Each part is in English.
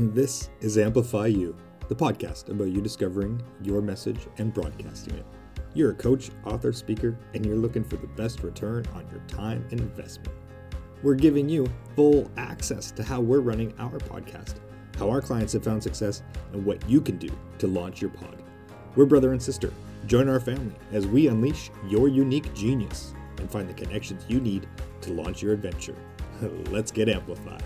This is Amplify You, the podcast about you discovering your message and broadcasting it. You're a coach, author, speaker, and you're looking for the best return on your time and investment. We're giving you full access to how we're running our podcast, how our clients have found success, and what you can do to launch your pod. We're brother and sister. Join our family as we unleash your unique genius and find the connections you need to launch your adventure. Let's get amplified.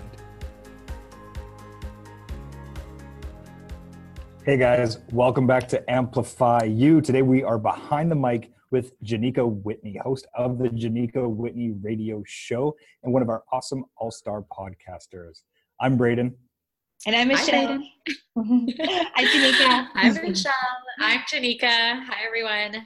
Hey guys, welcome back to Amplify You. Today we are behind the mic with Genicca Whitney, host of the Genicca Whitney Radio Show and one of our awesome all star podcasters. I'm Braden. And I'm Michelle. Hi, Genicca. I'm Michelle. I'm Genicca. Hi, everyone.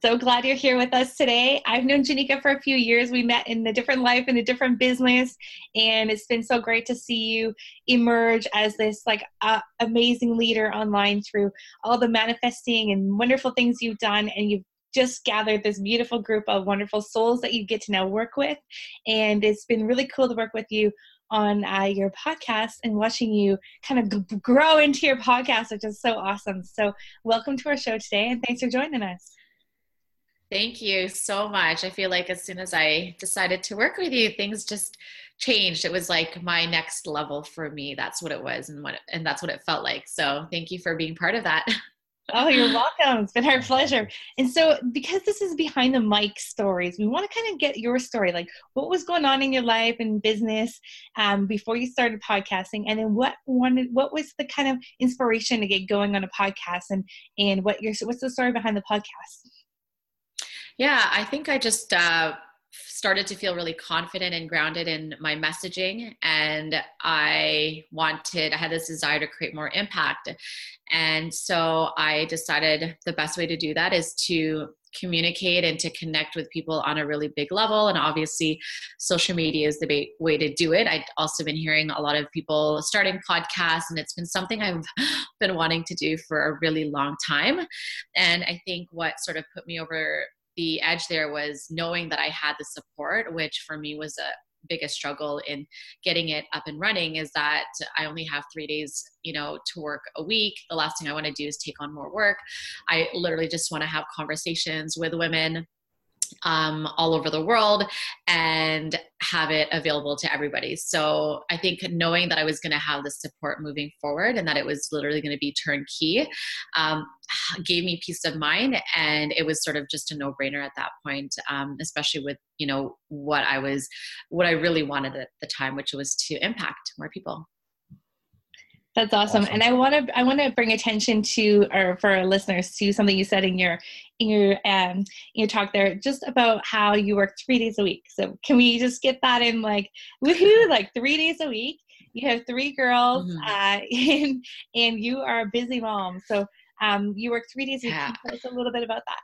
So glad you're here with us today. I've known Genicca for a few years. We met in a different life, in a different business, and it's been so great to see you emerge as this like uh, amazing leader online through all the manifesting and wonderful things you've done, and you've just gathered this beautiful group of wonderful souls that you get to now work with, and it's been really cool to work with you on uh, your podcast and watching you kind of grow into your podcast, which is so awesome. So, welcome to our show today, and thanks for joining us. Thank you so much. I feel like as soon as I decided to work with you, things just changed. It was like my next level for me. That's what it was, and what and that's what it felt like. So, thank you for being part of that. Oh, you're welcome. It's been our pleasure. And so, because this is behind the mic stories, we want to kind of get your story. Like, what was going on in your life and business um, before you started podcasting, and then what wanted, what was the kind of inspiration to get going on a podcast, and and what your what's the story behind the podcast? Yeah, I think I just uh, started to feel really confident and grounded in my messaging, and I wanted, I had this desire to create more impact. And so I decided the best way to do that is to communicate and to connect with people on a really big level. And obviously, social media is the way to do it. I've also been hearing a lot of people starting podcasts, and it's been something I've been wanting to do for a really long time. And I think what sort of put me over the edge there was knowing that I had the support, which for me was a biggest struggle in getting it up and running is that I only have three days, you know, to work a week. The last thing I want to do is take on more work. I literally just want to have conversations with women um, all over the world and have it available to everybody. So I think knowing that I was going to have the support moving forward and that it was literally going to be turnkey um, gave me peace of mind. And it was sort of just a no brainer at that point, um, especially with, you know, what I was, what I really wanted at the time, which was to impact more people. That's awesome. awesome. And I want to I want to bring attention to or for our listeners to something you said in your in your um in your talk there just about how you work 3 days a week. So can we just get that in like woohoo like 3 days a week? You have 3 girls mm-hmm. uh and and you are a busy mom. So um you work 3 days a week. Yeah. Tell us a little bit about that.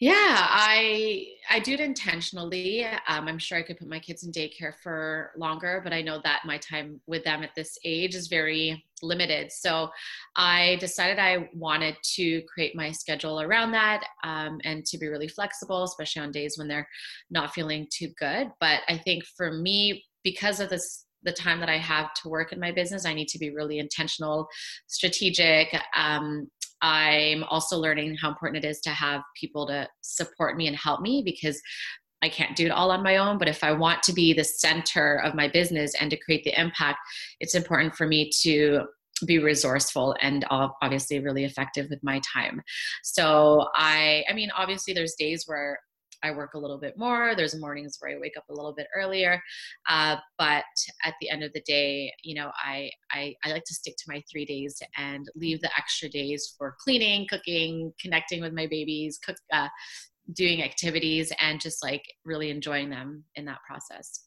Yeah, I I do it intentionally. Um, I'm sure I could put my kids in daycare for longer, but I know that my time with them at this age is very limited. So I decided I wanted to create my schedule around that um, and to be really flexible, especially on days when they're not feeling too good. But I think for me, because of this the time that I have to work in my business, I need to be really intentional, strategic, um, I'm also learning how important it is to have people to support me and help me because I can't do it all on my own. But if I want to be the center of my business and to create the impact, it's important for me to be resourceful and obviously really effective with my time. So I, I mean, obviously there's days where I work a little bit more. There's mornings where I wake up a little bit earlier. Uh, but at the end of the day, you know, I, I, I like to stick to my three days and leave the extra days for cleaning, cooking, connecting with my babies, cook, uh, doing activities, and just like really enjoying them in that process.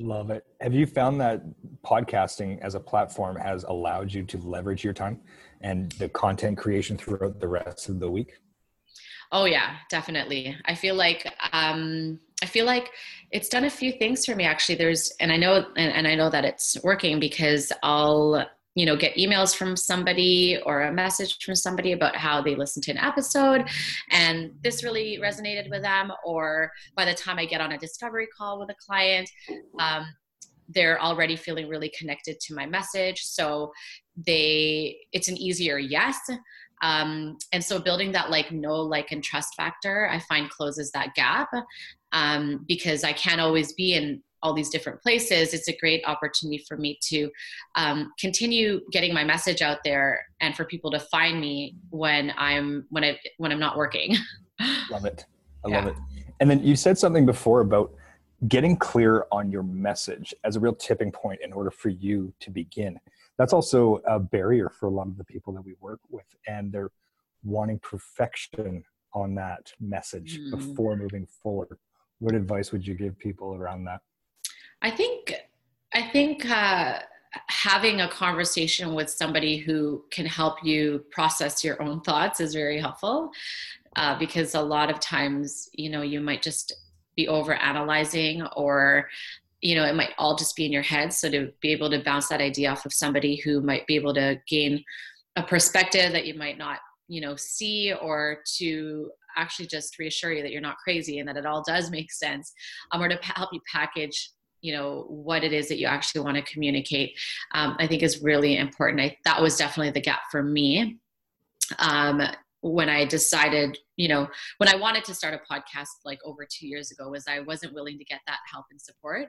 Love it. Have you found that podcasting as a platform has allowed you to leverage your time and the content creation throughout the rest of the week? Oh yeah, definitely. I feel like um, I feel like it's done a few things for me actually. There's and I know and, and I know that it's working because I'll you know get emails from somebody or a message from somebody about how they listened to an episode and this really resonated with them or by the time i get on a discovery call with a client um, they're already feeling really connected to my message so they it's an easier yes um, and so building that like know like and trust factor i find closes that gap um, because i can't always be in all these different places. It's a great opportunity for me to um, continue getting my message out there and for people to find me when i'm when i when i'm not working. Love it. I yeah. love it. And then you said something before about getting clear on your message as a real tipping point in order for you to begin that's also a barrier for a lot of the people that we work with and they're wanting perfection on that message mm. before moving forward what advice would you give people around that i think i think uh, having a conversation with somebody who can help you process your own thoughts is very helpful uh, because a lot of times you know you might just be over analyzing or you know it might all just be in your head. So to be able to bounce that idea off of somebody who might be able to gain a perspective that you might not you know see or to actually just reassure you that you're not crazy and that it all does make sense um, or to help you package you know what it is that you actually want to communicate um, i think is really important. I, that was definitely the gap for me. Um, when I decided, you know, when I wanted to start a podcast like over two years ago, was I wasn't willing to get that help and support.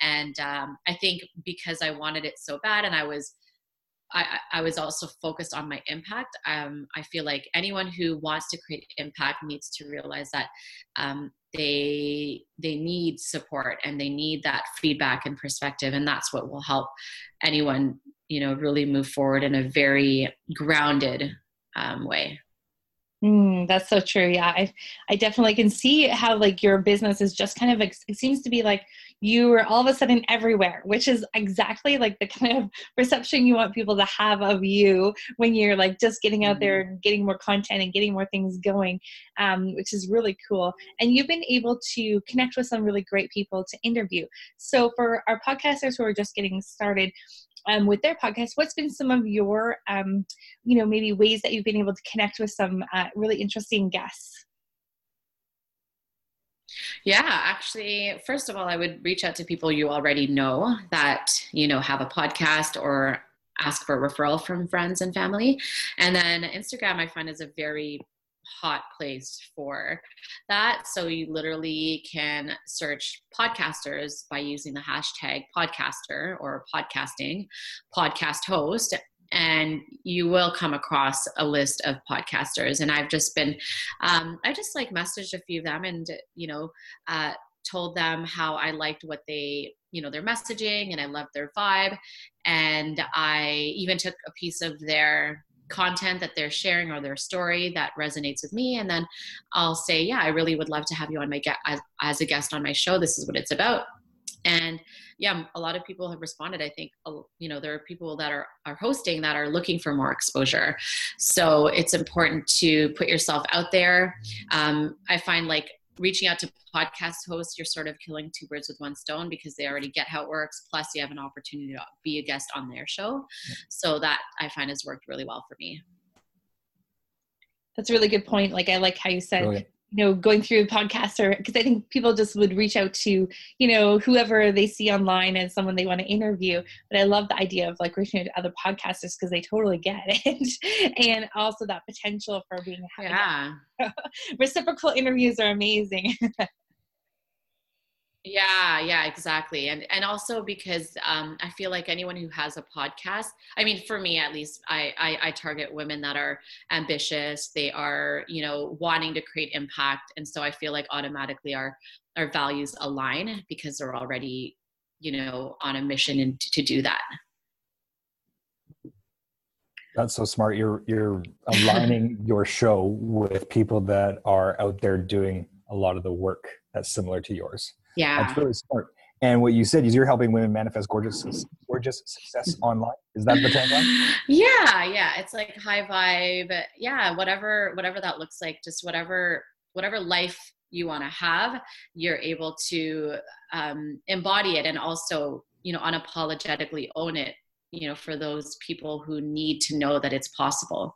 And um, I think because I wanted it so bad and I was, I, I was also focused on my impact. Um, I feel like anyone who wants to create impact needs to realize that um, they they need support and they need that feedback and perspective, and that's what will help anyone, you know, really move forward in a very grounded um, way. Mm, that's so true. Yeah, I, I definitely can see how like your business is just kind of it seems to be like you are all of a sudden everywhere, which is exactly like the kind of perception you want people to have of you when you're like just getting out there mm-hmm. and getting more content and getting more things going, um, which is really cool. And you've been able to connect with some really great people to interview. So for our podcasters who are just getting started, um, with their podcast, what's been some of your, um, you know, maybe ways that you've been able to connect with some uh, really interesting guests? Yeah, actually, first of all, I would reach out to people you already know that, you know, have a podcast or ask for a referral from friends and family. And then Instagram, I find is a very hot place for that. So you literally can search podcasters by using the hashtag podcaster or podcasting, podcast host, and you will come across a list of podcasters. And I've just been, um, I just like messaged a few of them and, you know, uh, told them how I liked what they, you know, their messaging and I loved their vibe. And I even took a piece of their content that they're sharing or their story that resonates with me and then i'll say yeah i really would love to have you on my get as, as a guest on my show. This is what it's about. And yeah a lot of people have responded. I think you know there are people that are are hosting that are looking for more exposure. So it's important to put yourself out there. Um, i find like reaching out to podcast hosts, you're sort of killing two birds with one stone because they already get how it works. Plus, you have an opportunity to be a guest on their show. So that I find has worked really well for me. That's a really good point. Like I like how you said you know going through a podcast or because i think people just would reach out to you know whoever they see online as someone they want to interview. But i love the idea of like reaching out to other podcasters because they totally get it. And also that potential for being yeah. Reciprocal interviews are amazing yeah yeah exactly and and also because um, i feel like anyone who has a podcast i mean for me at least I, I, I target women that are ambitious they are you know wanting to create impact and so i feel like automatically our our values align because they're already you know on a mission and to, to do that. That's so smart you're you're aligning your show with people that are out there doing a lot of the work that's similar to yours yeah. That's really smart. And what you said is you're helping women manifest gorgeous, gorgeous success online. Is that the tagline? Yeah, yeah. It's like high vibe. Yeah, whatever, whatever that looks like. Just whatever, whatever life you want to have, you're able to um, embody it and also, you know, unapologetically own it. You know, for those people who need to know that it's possible.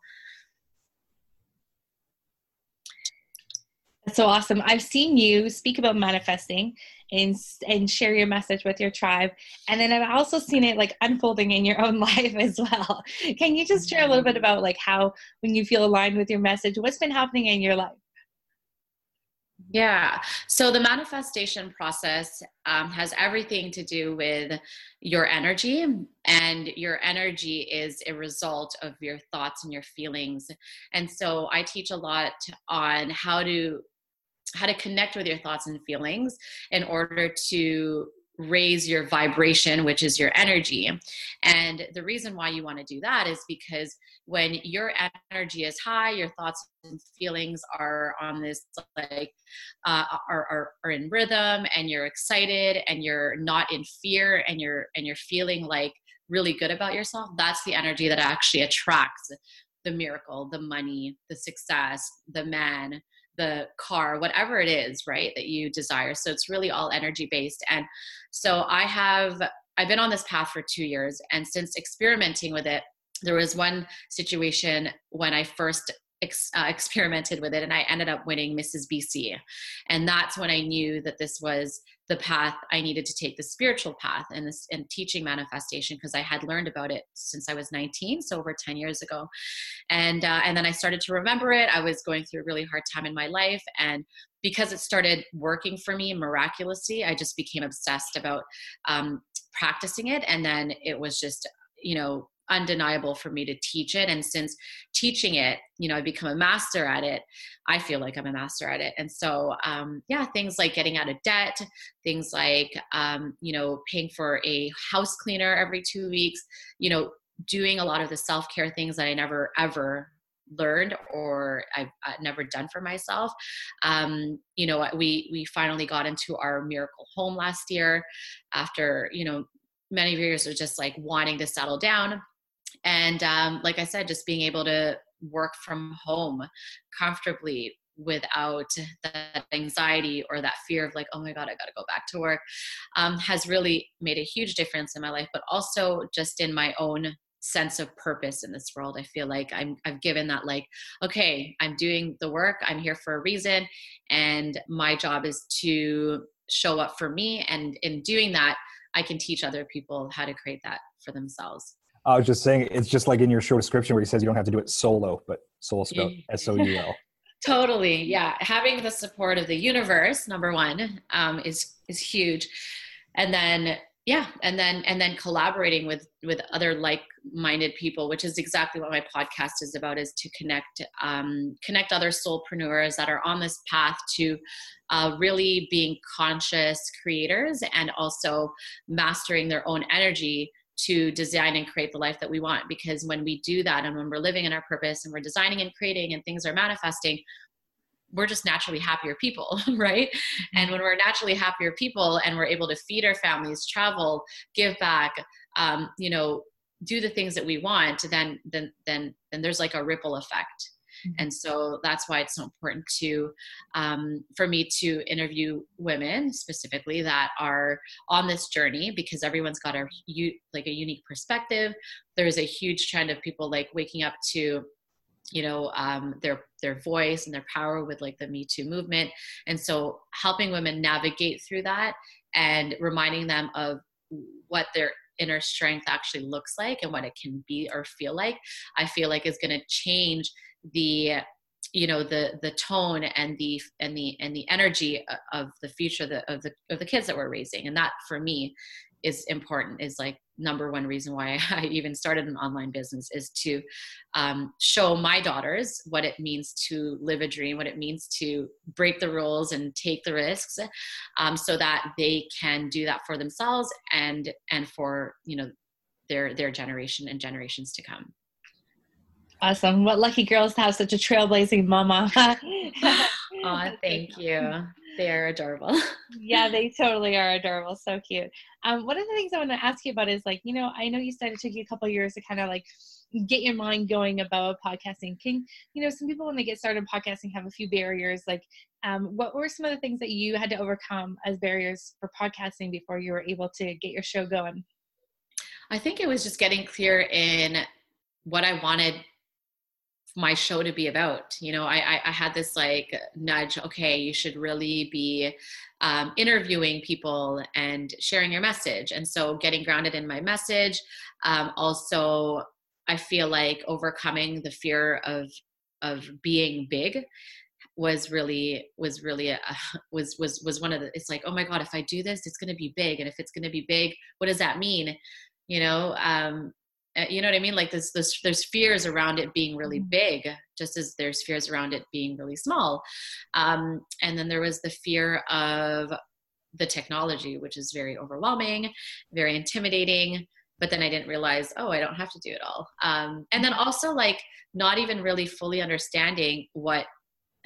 That's so awesome. I've seen you speak about manifesting and and share your message with your tribe, and then I've also seen it like unfolding in your own life as well. Can you just share a little bit about like how when you feel aligned with your message, what's been happening in your life? Yeah. So the manifestation process um, has everything to do with your energy, and your energy is a result of your thoughts and your feelings. And so I teach a lot on how to how to connect with your thoughts and feelings in order to raise your vibration, which is your energy. And the reason why you want to do that is because when your energy is high, your thoughts and feelings are on this like uh, are, are are in rhythm, and you're excited, and you're not in fear, and you're and you're feeling like really good about yourself. That's the energy that actually attracts the miracle, the money, the success, the man, the car, whatever it is, right, that you desire. So it's really all energy based. And so I have, I've been on this path for two years. And since experimenting with it, there was one situation when I first ex, uh, experimented with it and I ended up winning Mrs. BC. And that's when I knew that this was the path I needed to take, the spiritual path and this and teaching manifestation because I had learned about it since I was 19, so over 10 years ago. And uh, and then I started to remember it. I was going through a really hard time in my life and because it started working for me miraculously, I just became obsessed about um, practicing it. And then it was just, you know, undeniable for me to teach it. And since teaching it you know i become a master at it i feel like i'm a master at it. And so um, yeah things like getting out of debt things like um, you know paying for a house cleaner every two weeks you know doing a lot of the self-care things that i never ever learned or I've uh, never done for myself. Um, you know, we we finally got into our miracle home last year after you know many years of just like wanting to settle down and um, like i said just being able to work from home comfortably without that anxiety or that fear of like oh my god i gotta go back to work um, has really made a huge difference in my life but also just in my own sense of purpose in this world. I feel like i'm i've given that like okay i'm doing the work i'm here for a reason and my job is to show up for me and in doing that i can teach other people how to create that for themselves I was just saying, it's just like in your show description where he says you don't have to do it solo, but solo spelled S O U L. Totally, yeah. Having the support of the universe, number one, um, is is huge, and then yeah, and then and then collaborating with with other like minded people, which is exactly what my podcast is about, is to connect um, connect other soulpreneurs that are on this path to uh, really being conscious creators and also mastering their own energy to design and create the life that we want. Because when we do that and when we're living in our purpose and we're designing and creating and things are manifesting, we're just naturally happier people, right? And when we're naturally happier people and we're able to feed our families, travel, give back, um, you know, do the things that we want, then then then then there's like a ripple effect. And so that's why it's so important to, um, for me to interview women specifically that are on this journey because everyone's got a like a unique perspective. There's a huge trend of people like waking up to you know um, their their voice and their power with like the me too movement and so helping women navigate through that and reminding them of what their inner strength actually looks like and what it can be or feel like i feel like is going to change the you know the the tone and the and the and the energy uh, of the future of the of the, of the kids that we're raising. And that for me is important is like number one reason why i even started an online business is to um, show my daughters what it means to live a dream what it means to break the rules and take the risks um, so that they can do that for themselves and and for you know their their generation and generations to come Awesome. What lucky girls to have such a trailblazing mama. oh, thank you. They're adorable. yeah, they totally are adorable. So cute. Um, one of the things I want to ask you about is like, you know, I know you said it took you a couple years to kind of like get your mind going about podcasting. Can you know some people when they get started podcasting have a few barriers. Like, um, what were some of the things that you had to overcome as barriers for podcasting before you were able to get your show going? I think it was just getting clear in what I wanted my show to be about you know I, I, I had this like nudge okay you should really be um, interviewing people and sharing your message. And so getting grounded in my message um, also i feel like overcoming the fear of of being big was really was really a, was was was one of the it's like oh my god if i do this it's going to be big and if it's going to be big what does that mean? You know um you know what I mean? Like there's, there's, there's fears around it being really mm-hmm. big, just as there's fears around it being really small. Um, and then there was the fear of the technology, which is very overwhelming, very intimidating. But then I didn't realize, oh, I don't have to do it all. Um, and then also like not even really fully understanding what,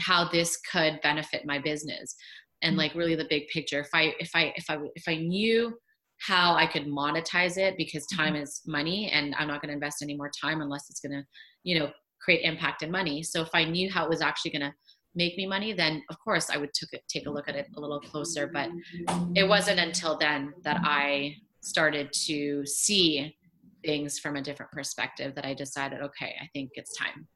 how this could benefit my business and mm-hmm. like really the big picture. If I, if I, if I, if I knew how I could monetize it because mm-hmm. time is money and I'm not going to invest any more time unless it's going to, you know, create impact and money. So if I knew how it was actually going to make me money, then of course I would took it, take a look at it a little closer. But it wasn't until then that I started to see things from a different perspective that I decided, okay, I think it's time.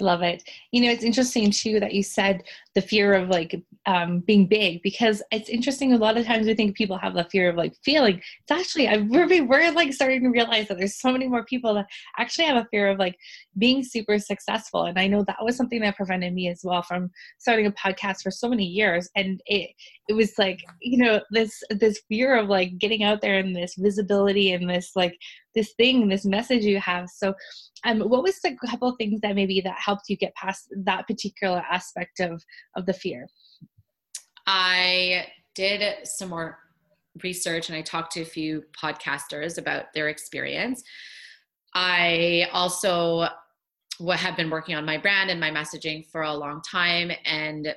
Love it. You know, it's interesting too that you said the fear of like um, being big because it's interesting. A lot of times we think people have the fear of like feeling. It's actually I we're, we're like starting to realize that there's so many more people that actually have a fear of like being super successful. And I know that was something that prevented me as well from starting a podcast for so many years. And it it was like you know this this fear of like getting out there and this visibility and this like this thing this message you have. So um what was the couple things that maybe that helped you get past that particular aspect of of the fear? I did some more research and i talked to a few podcasters about their experience. I also what have been working on my brand and my messaging for a long time and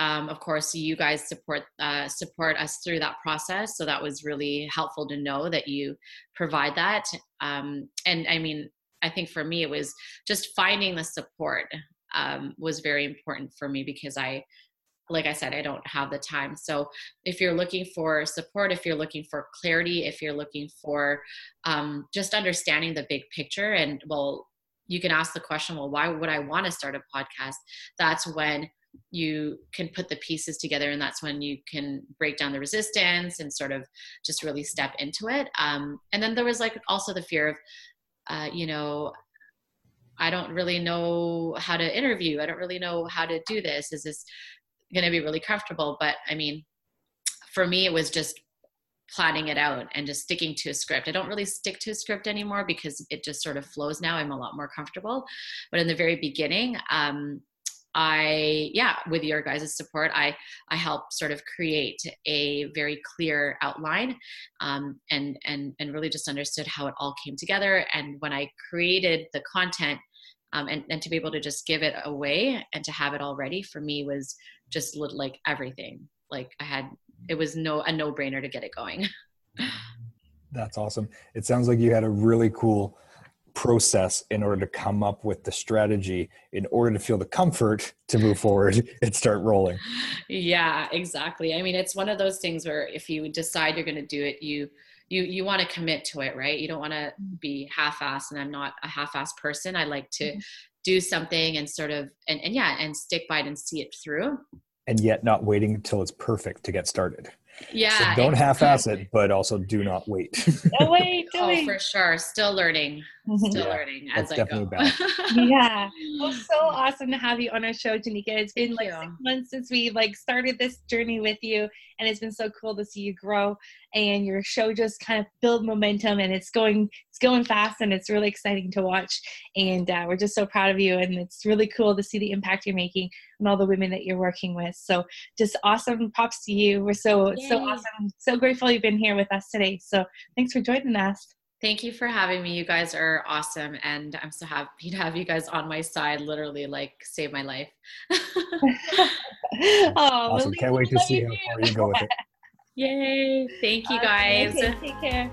um, of course you guys support uh, support us through that process. So that was really helpful to know that you provide that. Um, and i mean i think for me it was just finding the support um, was very important for me because i like i said i don't have the time. So if you're looking for support if you're looking for clarity if you're looking for um, just understanding the big picture and well you can ask the question well why would i want to start a podcast? That's when you can put the pieces together and that's when you can break down the resistance and sort of just really step into it um, and then there was like also the fear of uh, you know i don't really know how to interview i don't really know how to do this is this going to be really comfortable but i mean for me it was just planning it out and just sticking to a script. I don't really stick to a script anymore because it just sort of flows now. I'm a lot more comfortable. But in the very beginning, um, I, yeah, with your guys' support, I, I help sort of create a very clear outline um, and, and, and really just understood how it all came together. And when I created the content um, and, and to be able to just give it away and to have it all ready for me was just like everything. Like I had, it was no, a no brainer to get it going. That's awesome. It sounds like you had a really cool process in order to come up with the strategy in order to feel the comfort to move forward and start rolling. Yeah, exactly. I mean, it's one of those things where if you decide you're going to do it, you you you want to commit to it, right? You don't want to be half-assed and I'm not a half-assed person. I like to mm-hmm. do something and sort of and, and yeah, and stick by it and see it through. And yet not waiting until it's perfect to get started. Yeah. So don't half-ass it, but also do not wait. don't wait. Don't oh, wait. for sure. Still learning. Mm-hmm. Still yeah, learning as I go. yeah. Well, so awesome to have you on our show, Genicca. It's been Thank like you. six months since we like started this journey with you, and it's been so cool to see you grow and your show just kind of build momentum, and it's going it's going fast, and it's really exciting to watch. And uh, we're just so proud of you, and it's really cool to see the impact you're making and all the women that you're working with. So just awesome. Props to you. We're so Yay. so awesome. So grateful you've been here with us today. So thanks for joining us. Thank you for having me. You guys are awesome. And I'm so happy to have you guys on my side, literally like save my life. oh, awesome. Can't wait to see how far you go with it. Yay. Thank you guys. Okay, take care.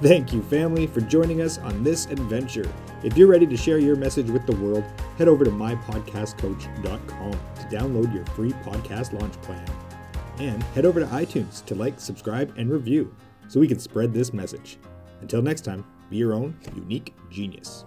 Thank you, family, for joining us on this adventure. If you're ready to share your message with the world, head over to mypodcastcoach.com to download your free podcast launch plan. And head over to iTunes to like, subscribe, and review so we can spread this message. Until next time, be your own unique genius.